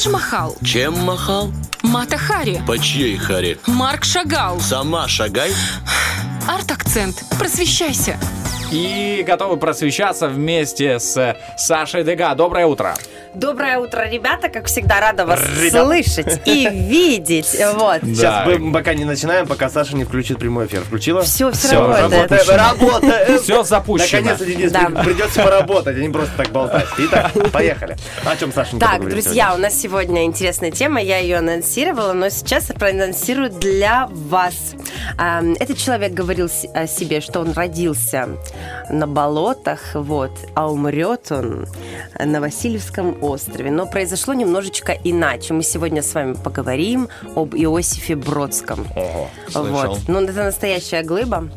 Тадж-Махал, Чем махал? Мата Хари, По чьей харе? Марк Шагал. Сама шагай. Арт-акцент. Просвещайся. И готовы просвещаться вместе с Сашей Дега. Доброе утро. Доброе утро, ребята. Как всегда, рада вас Ребята. слышать и видеть. Вот. Да. Сейчас мы пока не начинаем, пока Саша не включит прямой эфир. Включила? Все, все Всё, работает. работает. Работает! Все запущено. Наконец-то, Денис, Да. при- придется поработать, а не просто так болтать. Итак, поехали. О чем Саша Так, друзья, у нас сегодня интересная тема. Я ее анонсировала, но сейчас я проанонсирую для вас. Этот человек говорил с- о себе, что он родился на болотах, вот, а умрет он на Васильевском острове. Но произошло немножечко иначе. Мы сегодня с вами поговорим об Иосифе Бродском. слышал. Вот. Ну, это настоящая глыба.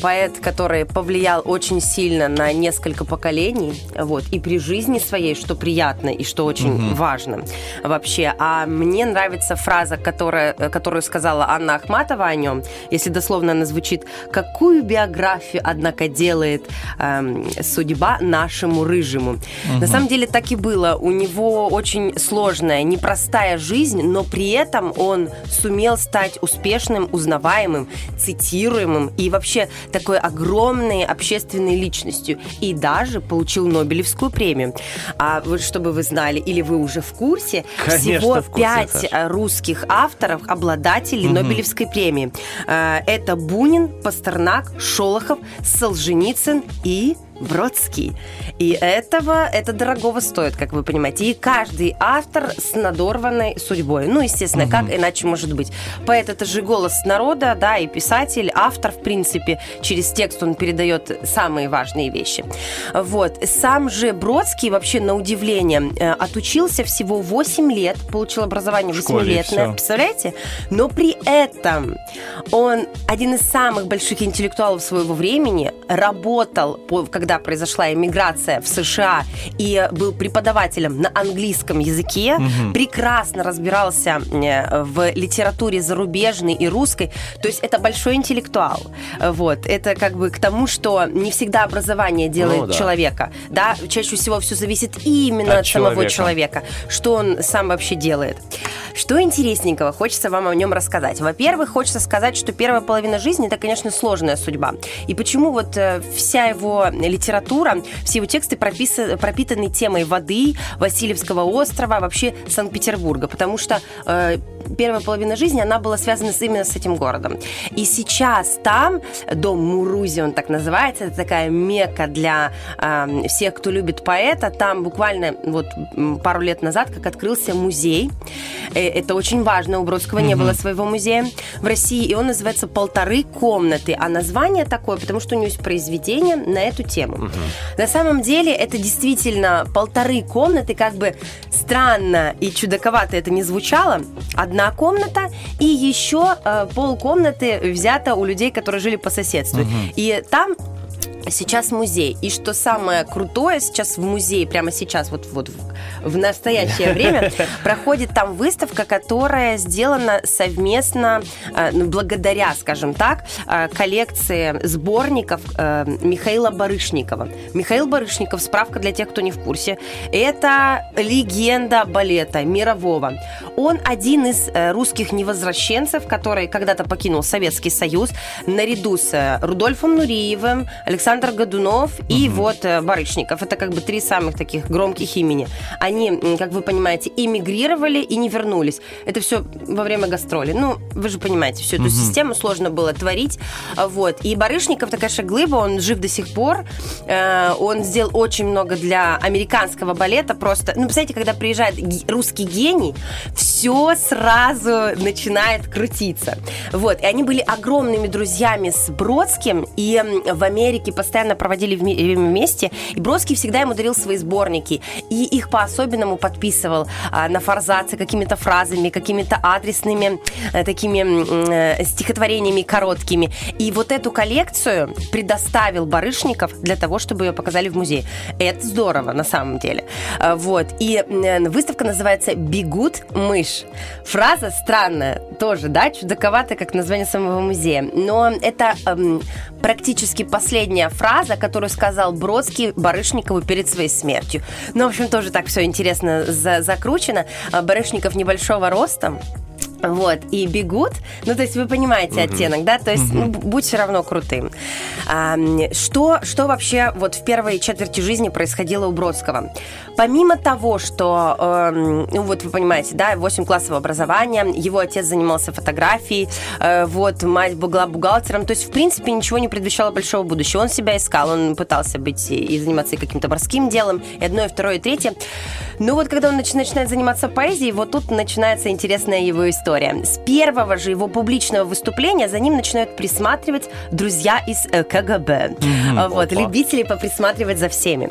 Поэт, который повлиял очень сильно на несколько поколений, вот, и при жизни своей, что приятно и что очень важно вообще. А мне нравится фраза, которая, которую сказала Анна Ахматова о нем, если дословно она звучит, какую биографию, однако, делает эм, судьба нашему рыжему. На самом деле так и было. У него очень сложная, непростая жизнь, но при этом он сумел стать успешным, узнаваемым, цитируемым и вообще такой огромной общественной личностью. И даже получил Нобелевскую премию. А вот чтобы вы знали, или вы уже в курсе, Конечно, всего в курсе, пять Саша. русских авторов, обладателей Нобелевской премии. Э, Это Бунин, Пастернак, Шолохов, Солженицын и Бродский. И этого, это дорогого стоит, как вы понимаете. И каждый автор с надорванной судьбой. Ну, естественно, как иначе может быть. Поэт это же голос народа, да, и писатель, автор, в принципе, через текст он передает самые важные вещи. Вот. Сам же Бродский, вообще, на удивление, э, отучился всего 8 лет, получил образование В школе, 8-летное, всё. представляете? Но при этом он один из самых больших интеллектуалов своего времени, работал, по- когда произошла эмиграция в США, и был преподавателем на английском языке, прекрасно разбирался э, в литературе зарубежной и русской, то есть это большой интеллектуал. Вот. Это как бы к тому, что не всегда образование делает Ну да. человека, да, чаще всего все зависит именно От от, самого человека. человека, что он сам вообще делает. Что интересненького хочется вам о нем рассказать? Во-первых, хочется сказать, что первая половина жизни это, конечно, сложная судьба. И почему вот э, вся его литература, все его тексты прописа- пропитаны темой воды, Васильевского острова, вообще Санкт-Петербурга, потому что э, первая половина жизни она была связана с- именно с этим городом. И сейчас там дом Мурузи, он так называется, это такая мека для э, всех, кто любит поэта. Там буквально вот пару лет назад, как открылся музей. Э, Это очень важно. У Бродского не было своего музея в России, и он называется «Полторы комнаты». А название такое, потому что у него есть произведение на эту тему. На самом деле это действительно полторы комнаты, как бы странно и чудаковато это не звучало. Одна комната и еще э, полкомнаты взято у людей, которые жили по соседству. И там сейчас музей. И что самое крутое, сейчас в музее, прямо сейчас, вот, вот в, в настоящее время, проходит там выставка, которая сделана совместно, э, ну, благодаря, скажем так, э, коллекции сборников э, Михаила Барышникова. Михаил Барышников, справка для тех, кто не в курсе, это легенда балета мирового. Он один из русских невозвращенцев, который когда-то покинул Советский Союз, наряду с Рудольфом Нуриевым, Александром Годунов и вот э, Барышников. Это как бы три самых таких громких имени. Они, как вы понимаете, эмигрировали и не вернулись. Это все во время гастроли. Ну, вы же понимаете, всю эту систему сложно было творить. А, Вот. И Барышников такая шаглыба, он жив до сих пор. Э, Он сделал очень много для американского балета. Просто, ну, представляете, когда приезжает русский гений, все сразу начинает крутиться. Вот. И они были огромными друзьями с Бродским, и в Америке постоянно проводили время вместе, и Бродский всегда ему дарил свои сборники, и их по-особенному подписывал а, на форзаце какими-то фразами, какими-то адресными э, такими э, стихотворениями короткими. И вот эту коллекцию предоставил Барышников для того, чтобы ее показали в музее. Это здорово, на самом деле. А, Вот. И э, выставка называется «Бегут мышь». Фраза странная тоже, да, чудаковатая, как название самого музея. Но это эм, практически последняя фраза, которую сказал Бродский Барышникову перед своей смертью. Ну, в общем, тоже так все интересно за- закручено. А, Барышников небольшого роста, вот, и бегут. Ну, то есть вы понимаете оттенок, да? То есть, ну, б- будь все равно крутым. А, что, что вообще вот в первой четверти жизни происходило у Бродского? Помимо того, что, эм, ну, вот вы понимаете, да, 8 классов образования, его отец занимался фотографией, э, вот, мать была бухгалтером, то есть, в принципе, ничего не предвещало большого будущего. Он себя искал, он пытался быть и, заниматься каким-то морским делом, и одно, и второе, и третье. Но вот когда он нач- начинает заниматься поэзией, вот тут начинается интересная его история. С первого же его публичного выступления за ним начинают присматривать друзья из э, КГБ. А, Вот, Опа. любители поприсматривать за всеми.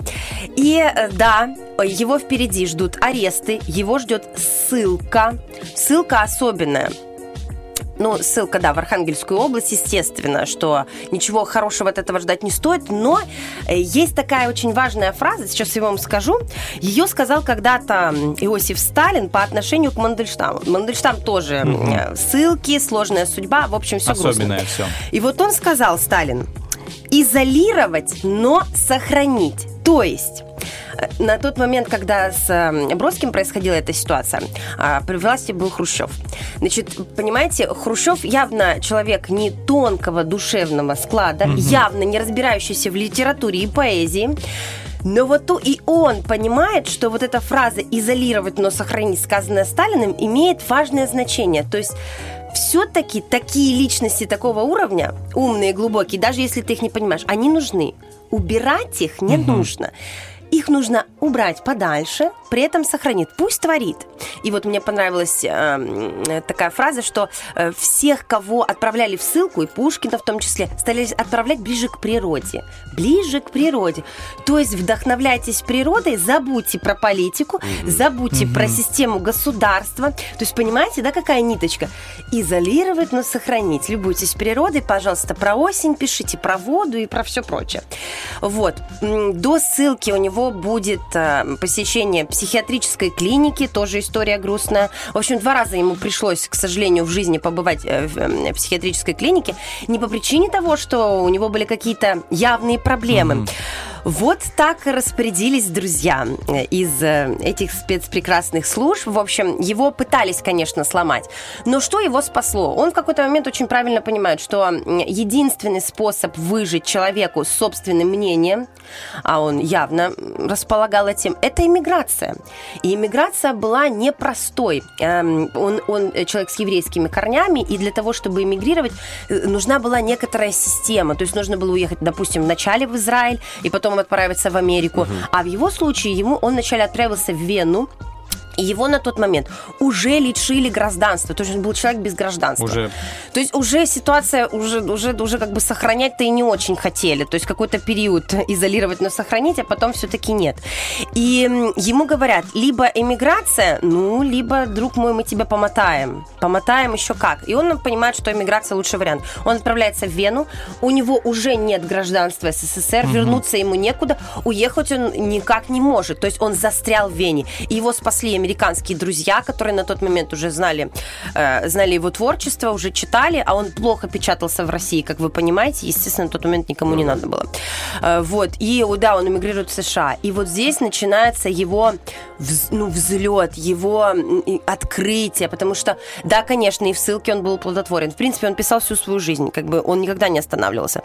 И э, да, его впереди ждут аресты, его ждет ссылка. Ссылка особенная. Ну, ссылка, да, в Архангельскую область, естественно, что ничего хорошего от этого ждать не стоит, но э, есть такая очень важная фраза, сейчас я вам скажу. Ее сказал когда-то Иосиф Сталин по отношению к Мандельштаму. Мандельштам тоже э, ссылки, сложная судьба, в общем, все Особенное все. и вот он сказал, Сталин, изолировать, но сохранить. То есть на тот момент, когда с э, Бродским происходила эта ситуация, а, при власти был Хрущев. Значит, понимаете, Хрущев явно человек не тонкого душевного склада, явно не разбирающийся в литературе и поэзии. Но вот то и он понимает, что вот эта фраза «изолировать, но сохранить», сказанная Сталиным, имеет важное значение. То есть все-таки такие личности такого уровня, умные, глубокие, даже если ты их не понимаешь, они нужны. Убирать их не нужно. Их нужно убрать подальше, при этом сохранить. Пусть творит. И вот мне понравилась э, такая фраза, что э, всех, кого отправляли в ссылку, и Пушкина в том числе, стали отправлять ближе к природе. Ближе к природе. То есть вдохновляйтесь природой, забудьте про политику, забудьте про систему государства. То есть понимаете, да, какая ниточка? Изолировать, но сохранить. Любуйтесь природой, пожалуйста, про осень пишите, про воду и про все прочее. Вот. До ссылки у него будет э, посещение психиатрической клиники, тоже история грустная. В общем, два раза ему пришлось, к сожалению, в жизни побывать э, в психиатрической клинике. Не по причине того, что у него были какие-то явные проблемы. Вот так распорядились друзья э, из э, этих спецпрекрасных служб. В общем, его пытались, конечно, сломать. Но что его спасло? Он в какой-то момент очень правильно понимает, что единственный способ выжить человеку с собственным мнением, а он явно располагал этим, это иммиграция. И иммиграция была непростой. Эм, Он, он э, человек с еврейскими корнями, и для того, чтобы эмигрировать, э, нужна была некоторая система. То есть нужно было уехать, допустим, вначале в Израиль, и потом отправиться в Америку. А в его случае ему он вначале отправился в Вену, и его на тот момент уже лишили гражданства. То есть он был человек без гражданства. Уже То есть уже ситуация, уже, уже, уже как бы сохранять-то и не очень хотели. То есть какой-то период изолировать, но сохранить, а потом все-таки нет. И ему говорят, либо эмиграция, ну, либо, друг мой, мы тебя помотаем. Помотаем еще как. И он понимает, что эмиграция лучший вариант. Он отправляется в Вену, у него уже нет гражданства СССР, вернуться ему некуда, уехать он никак не может. То есть он застрял в Вене. Его спасли американские друзья, которые на тот момент уже знали, э, знали его творчество, уже читали, а он плохо печатался в России, как вы понимаете. Естественно, на тот момент никому не надо было. Э, вот. И, да, он эмигрирует в США. И вот здесь начинается его вз- ну, взлет, его открытие, потому что, да, конечно, и в ссылке он был плодотворен. В принципе, он писал всю свою жизнь, как бы он никогда не останавливался.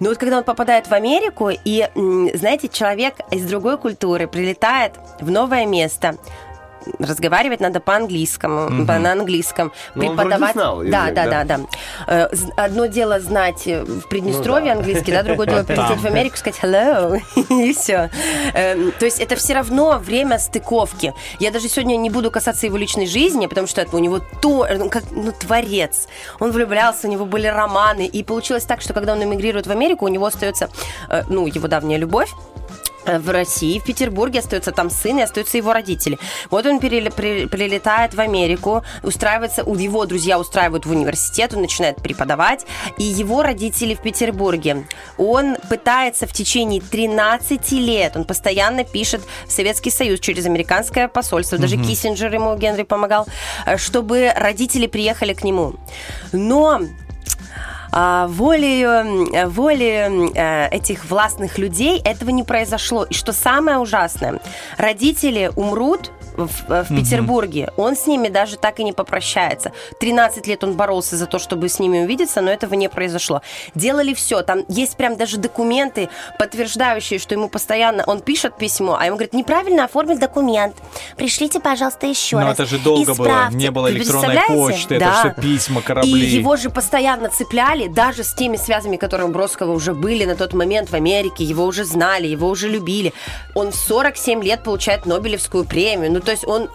Но вот когда он попадает в Америку, и, знаете, человек из другой культуры прилетает в новое место, разговаривать надо по-английскому, по- на английском, Ну, преподавать. вроде знал язык, да, да, да? да, да. Э, Одно дело знать э, в Приднестровье Ну да. английский, да, другое дело прилететь в Америку, сказать hello, и все. То есть это все равно время стыковки. Я даже сегодня не буду касаться его личной жизни, потому что это у него то, ну, как, ну, творец. Он влюблялся, у него были романы, и получилось так, что когда он эмигрирует в Америку, у него остается, э, ну, его давняя любовь, в России, в Петербурге остается там сын и остаются его родители. Вот он при- прилетает в Америку, устраивается, у его друзья устраивают в университет, он начинает преподавать, и его родители в Петербурге. Он пытается в течение 13 лет, он постоянно пишет в Советский Союз через американское посольство, даже Киссинджер ему Генри помогал, э, чтобы родители приехали к нему. Но волею, э, волею э, этих властных людей этого не произошло. И что самое ужасное, родители умрут в, в Петербурге, он с ними даже так и не попрощается. 13 лет он боролся за то, чтобы с ними увидеться, но этого не произошло. Делали все. Там есть прям даже документы, подтверждающие, что ему постоянно... Он пишет письмо, а ему говорит, неправильно оформил документ. Пришлите, пожалуйста, еще Но раз. это же долго было, Исправьте». не было электронной почты, Да. это все письма, корабли. И его же постоянно цепляли, даже с теми связями, которые у Бродского уже были на тот момент в Америке. Его уже знали, его уже любили. Он в 47 лет получает Нобелевскую премию. Ну, то есть он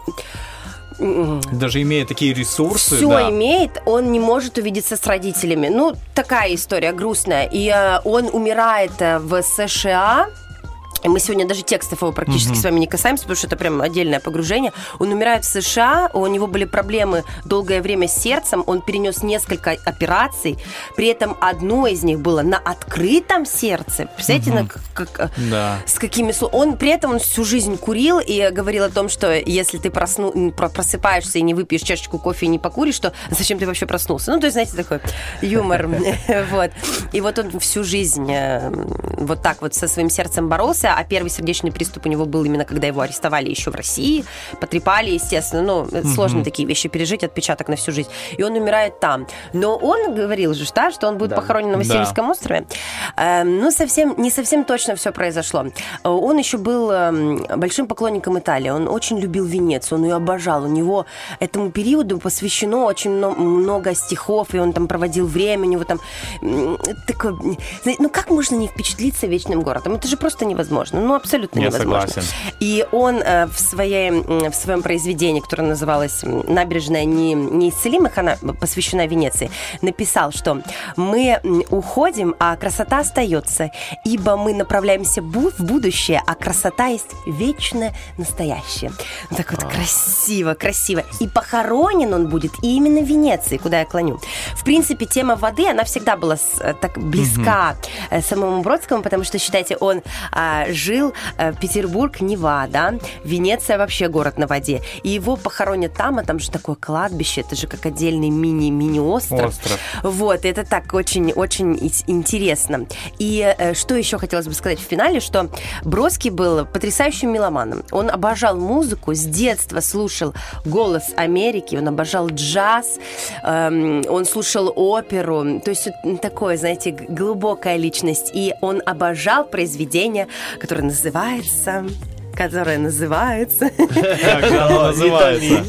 Даже имея такие ресурсы, все да. имеет, он не может увидеться с родителями. Ну, такая история грустная. И э, он умирает э, в США. Мы сегодня даже текстов его практически с вами не касаемся, потому что это прям отдельное погружение. Он умирает в США, у него были проблемы долгое время с сердцем, он перенес несколько операций, при этом одно из них было на открытом сердце. Представляете, на как- Да. с какими он при этом он всю жизнь курил и говорил о том, что если ты просну... просыпаешься и не выпьешь чашечку кофе и не покуришь, то зачем ты вообще проснулся? Ну, то есть, знаете, такой юмор. Вот. И вот он всю жизнь э, вот так вот со своим сердцем боролся, а первый сердечный приступ у него был именно когда его арестовали еще в России, потрепали, естественно. Ну, это сложно такие вещи пережить, отпечаток на всю жизнь. И он умирает там. Но он говорил же, да, что он будет похоронен на Васильевском острове. Э, Ну, совсем, не совсем точно все произошло. Э, Он еще был эм, большим поклонником Италии. Он очень любил Венецию, он ее обожал. У него этому периоду посвящено очень мно- много стихов, и он там проводил время, у него там такой... Ну, как можно не впечатлиться вечным городом? Это же просто невозможно. Ну, абсолютно Я невозможно. согласен. И он э, в, своей, в своем произведении, которое называлось «Набережная не, неисцелимых», она посвящена Венеции, написал, что мы уходим, а красота остается, ибо мы направляемся в будущее, а красота есть вечное настоящее. Ну, Так вот красиво, красиво. И похоронен он будет именно в Венеции, куда я клоню. В принципе, тема воды, она всегда была э, так близка э, самому Бродскому, потому что, считайте, он а, жил э, Петербург, Нева, да, Венеция вообще город на воде. И его похоронят там, а там же такое кладбище, это же как отдельный мини-мини-остров. Остров. Вот, это так очень-очень интересно. И э, что еще хотелось бы сказать в финале, что Бродский был потрясающим меломаном. Он обожал музыку, с детства слушал «Голос Америки», он обожал джаз, эм, он слушал оперу. То есть такое, знаете, глубокая личность. И он обожал произведение, которое называется которое называется, Как оно называется?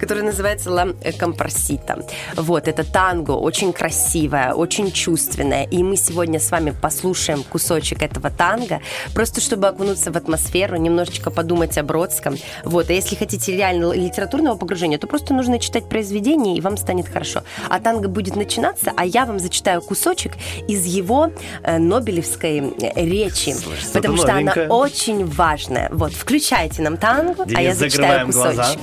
которое называется «Ла Компарсита». Вот, это танго, очень красивое, очень чувственное. И мы сегодня с вами послушаем кусочек этого танго, просто чтобы окунуться в атмосферу, немножечко подумать о Бродском. Вот, а если хотите реально литературного погружения, то просто нужно читать произведение, и вам станет хорошо. А танго будет начинаться, а я вам зачитаю кусочек из его э, Нобелевской э, речи, потому что она очень важная. Вот, включайте нам танго, а я Денис, зачитаю закрываем кусочек. глаза.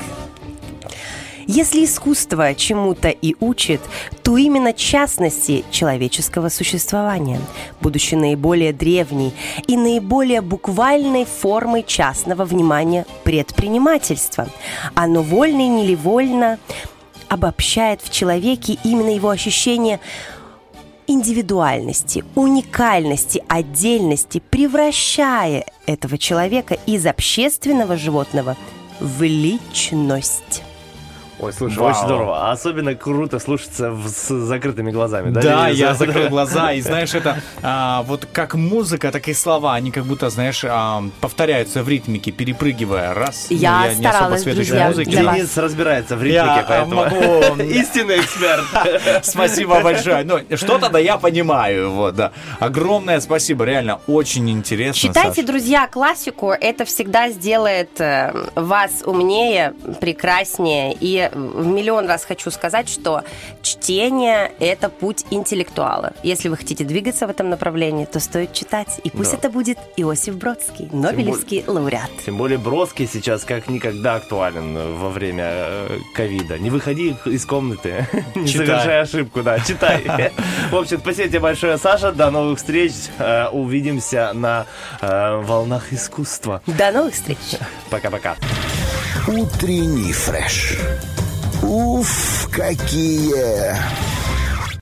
Если искусство чему-то и учит, то именно частности человеческого существования, будучи наиболее древней и наиболее буквальной формой частного внимания предпринимательства. Оно вольно и невольно обобщает в человеке именно его ощущение индивидуальности, уникальности, отдельности, превращая этого человека из общественного животного в личность. Ой, слушай, Вау. очень здорово. А особенно круто слушаться в- с закрытыми глазами, да? Да, я закрыл глаза, и знаешь, это а, вот как музыка, так и слова, они как будто, знаешь, а, повторяются в ритмике, перепрыгивая. Раз, ну, Я не особо сведущий в друзья, музыке. для вас. Денис разбирается в ритмике, Я а, поэтому... могу... Истинный эксперт. Спасибо большое. Ну, что-то да я понимаю, вот, да. Огромное спасибо, реально, очень интересно. Читайте, Саш. друзья, классику. Это всегда сделает э, вас умнее, прекраснее. И в миллион раз хочу сказать, что чтение – это путь интеллектуала. Если вы хотите двигаться в этом направлении, то стоит читать. И пусть Да. это будет Иосиф Бродский, Нобелевский лауреат. Тем более Бродский сейчас как никогда актуален во время э, ковида. Не выходи из комнаты, не совершай ошибку, да, читай. В общем, спасибо тебе большое, Саша. До новых встреч. Э, Увидимся на э, волнах искусства. До новых встреч! Пока-пока. Утренний фреш. Уф, какие